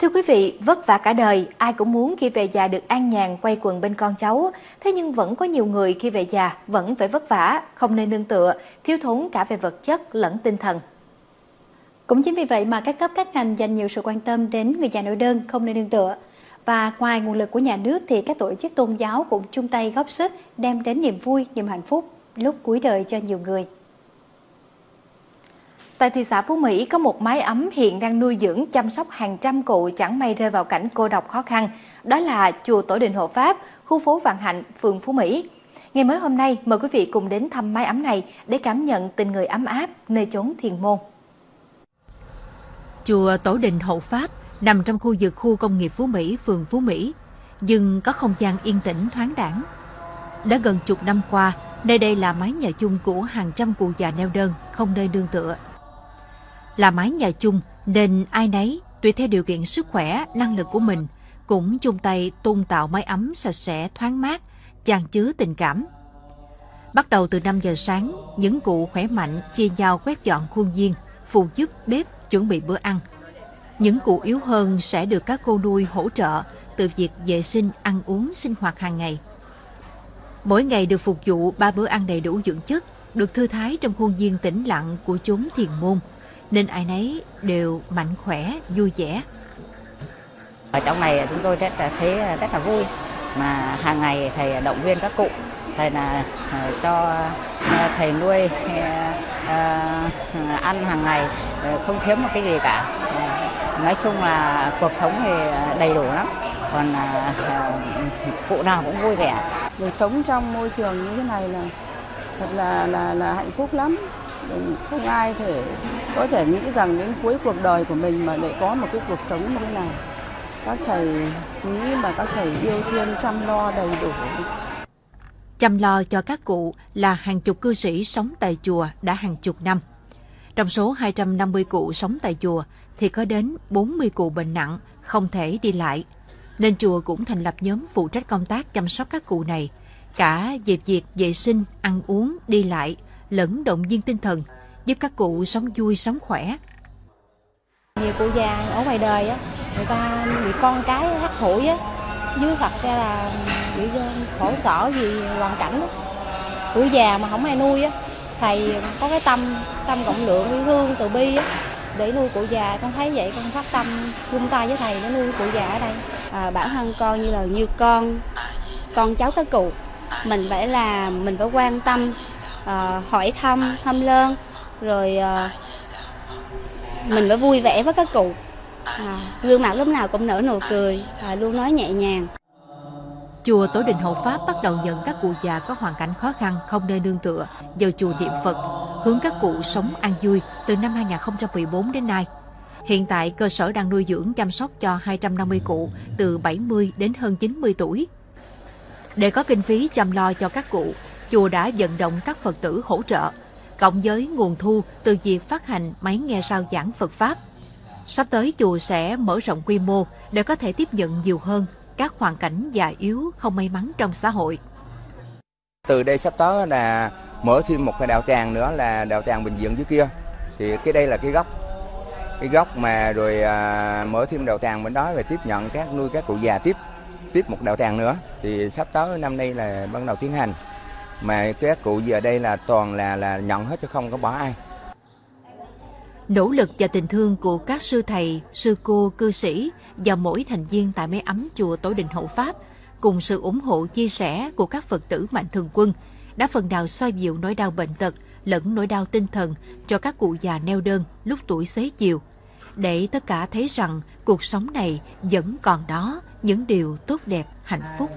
Thưa quý vị, vất vả cả đời, ai cũng muốn khi về già được an nhàn quay quần bên con cháu. Thế nhưng vẫn có nhiều người khi về già vẫn phải vất vả, không nên nương tựa, thiếu thốn cả về vật chất lẫn tinh thần. Cũng chính vì vậy mà các cấp các ngành dành nhiều sự quan tâm đến người già nội đơn không nên nương tựa. Và ngoài nguồn lực của nhà nước thì các tổ chức tôn giáo cũng chung tay góp sức đem đến niềm vui, niềm hạnh phúc lúc cuối đời cho nhiều người. Tại thị xã Phú Mỹ có một mái ấm hiện đang nuôi dưỡng chăm sóc hàng trăm cụ chẳng may rơi vào cảnh cô độc khó khăn. Đó là chùa Tổ Đình Hộ Pháp, khu phố Vạn Hạnh, phường Phú Mỹ. Ngày mới hôm nay, mời quý vị cùng đến thăm mái ấm này để cảm nhận tình người ấm áp nơi chốn thiền môn. Chùa Tổ Đình Hộ Pháp nằm trong khu vực khu công nghiệp Phú Mỹ, phường Phú Mỹ, nhưng có không gian yên tĩnh thoáng đẳng. Đã gần chục năm qua, nơi đây là mái nhà chung của hàng trăm cụ già neo đơn, không nơi nương tựa. Là mái nhà chung nên ai nấy, tùy theo điều kiện sức khỏe, năng lực của mình, cũng chung tay tôn tạo mái ấm sạch sẽ, thoáng mát, tràn chứa tình cảm. Bắt đầu từ 5 giờ sáng, những cụ khỏe mạnh chia nhau quét dọn khuôn viên, phụ giúp bếp chuẩn bị bữa ăn. Những cụ yếu hơn sẽ được các cô nuôi hỗ trợ từ việc vệ sinh, ăn uống, sinh hoạt hàng ngày. Mỗi ngày được phục vụ ba bữa ăn đầy đủ dưỡng chất, được thư thái trong khuôn viên tĩnh lặng của chốn thiền môn, nên ai nấy đều mạnh khỏe, vui vẻ. Ở trong này chúng tôi rất là thấy rất là vui. Mà hàng ngày thầy động viên các cụ. Thầy là ờ, cho ờ, thầy nuôi ờ, ăn hàng ngày không thiếu một cái gì cả. Nói chung là cuộc sống thì đầy đủ lắm. Còn cụ nào cũng vui vẻ. Để sống trong môi trường như thế này là thật là là là hạnh phúc lắm không ai thể có thể nghĩ rằng đến cuối cuộc đời của mình mà lại có một cái cuộc sống như thế này các thầy nghĩ mà các thầy yêu thương chăm lo đầy đủ chăm lo cho các cụ là hàng chục cư sĩ sống tại chùa đã hàng chục năm. Trong số 250 cụ sống tại chùa thì có đến 40 cụ bệnh nặng, không thể đi lại. Nên chùa cũng thành lập nhóm phụ trách công tác chăm sóc các cụ này, cả về việc vệ sinh, ăn uống, đi lại, lẫn động viên tinh thần, giúp các cụ sống vui, sống khỏe. Nhiều cụ già ở ngoài đời á, người ta bị con cái hắt hủi á, dưới thật ra là bị khổ sở vì hoàn cảnh đó. tuổi già mà không ai nuôi á thầy có cái tâm tâm cộng lượng yêu thương từ bi á để nuôi cụ già con thấy vậy con phát tâm chung tay với thầy để nuôi cụ già ở đây à, bản thân con như là như con con cháu các cụ mình phải là mình phải quan tâm à, hỏi thăm thăm lơn rồi à, mình phải vui vẻ với các cụ à, gương mặt lúc nào cũng nở nụ cười à, luôn nói nhẹ nhàng Chùa Tổ Đình Hộ Pháp bắt đầu nhận các cụ già có hoàn cảnh khó khăn không nơi nương tựa vào chùa niệm Phật, hướng các cụ sống an vui từ năm 2014 đến nay. Hiện tại, cơ sở đang nuôi dưỡng chăm sóc cho 250 cụ từ 70 đến hơn 90 tuổi. Để có kinh phí chăm lo cho các cụ, chùa đã vận động các Phật tử hỗ trợ, cộng với nguồn thu từ việc phát hành máy nghe sao giảng Phật Pháp. Sắp tới chùa sẽ mở rộng quy mô để có thể tiếp nhận nhiều hơn các hoàn cảnh già yếu không may mắn trong xã hội. Từ đây sắp tới là mở thêm một cái đạo tràng nữa là đạo tràng Bình viện dưới kia. Thì cái đây là cái góc cái góc mà rồi à, mở thêm đạo tràng bên đó và tiếp nhận các nuôi các cụ già tiếp tiếp một đạo tràng nữa thì sắp tới năm nay là bắt đầu tiến hành mà các cụ giờ đây là toàn là là nhận hết chứ không có bỏ ai. Nỗ lực và tình thương của các sư thầy, sư cô, cư sĩ và mỗi thành viên tại mái ấm chùa Tổ Đình Hậu Pháp cùng sự ủng hộ chia sẻ của các Phật tử mạnh thường quân đã phần nào xoa dịu nỗi đau bệnh tật lẫn nỗi đau tinh thần cho các cụ già neo đơn lúc tuổi xế chiều. Để tất cả thấy rằng cuộc sống này vẫn còn đó những điều tốt đẹp hạnh phúc